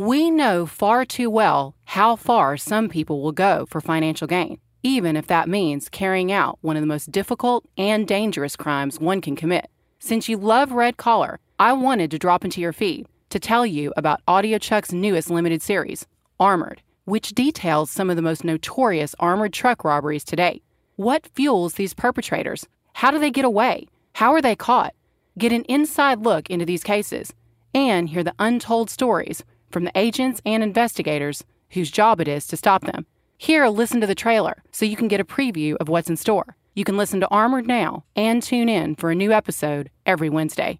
We know far too well how far some people will go for financial gain, even if that means carrying out one of the most difficult and dangerous crimes one can commit. Since you love Red Collar, I wanted to drop into your feed to tell you about AudioChuck's newest limited series, Armored, which details some of the most notorious armored truck robberies to date. What fuels these perpetrators? How do they get away? How are they caught? Get an inside look into these cases and hear the untold stories from the agents and investigators whose job it is to stop them. Here, listen to the trailer so you can get a preview of what's in store. You can listen to Armored now and tune in for a new episode every Wednesday.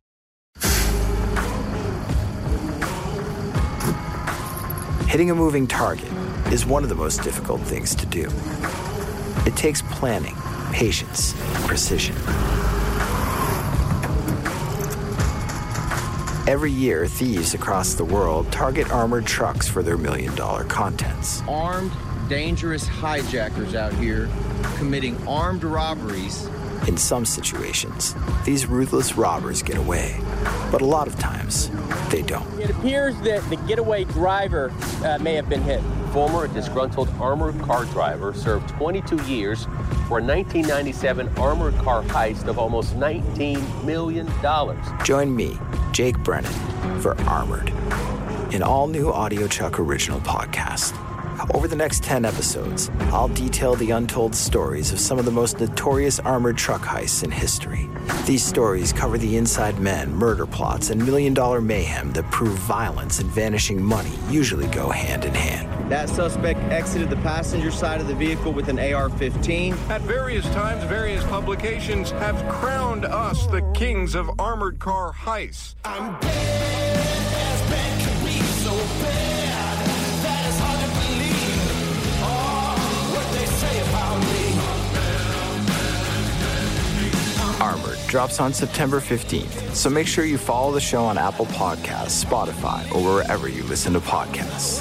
Hitting a moving target is one of the most difficult things to do. It takes planning, patience, precision. Every year, thieves across the world target armored trucks for their million dollar contents. Armed, dangerous hijackers out here committing armed robberies. In some situations, these ruthless robbers get away, but a lot of times, they don't. It appears that the getaway driver uh, may have been hit. Former disgruntled armored car driver served 22 years for a 1997 armored car heist of almost $19 million. Join me, Jake Brennan, for Armored, an all new AudioChuck original podcast. Over the next 10 episodes, I'll detail the untold stories of some of the most notorious armored truck heists in history. These stories cover the inside men, murder plots, and million dollar mayhem that prove violence and vanishing money usually go hand in hand. That suspect exited the passenger side of the vehicle with an AR 15. At various times, various publications have crowned us the kings of armored car heists. I'm bad as bad can be, so bad drops on September 15th, so make sure you follow the show on Apple Podcasts, Spotify, or wherever you listen to podcasts.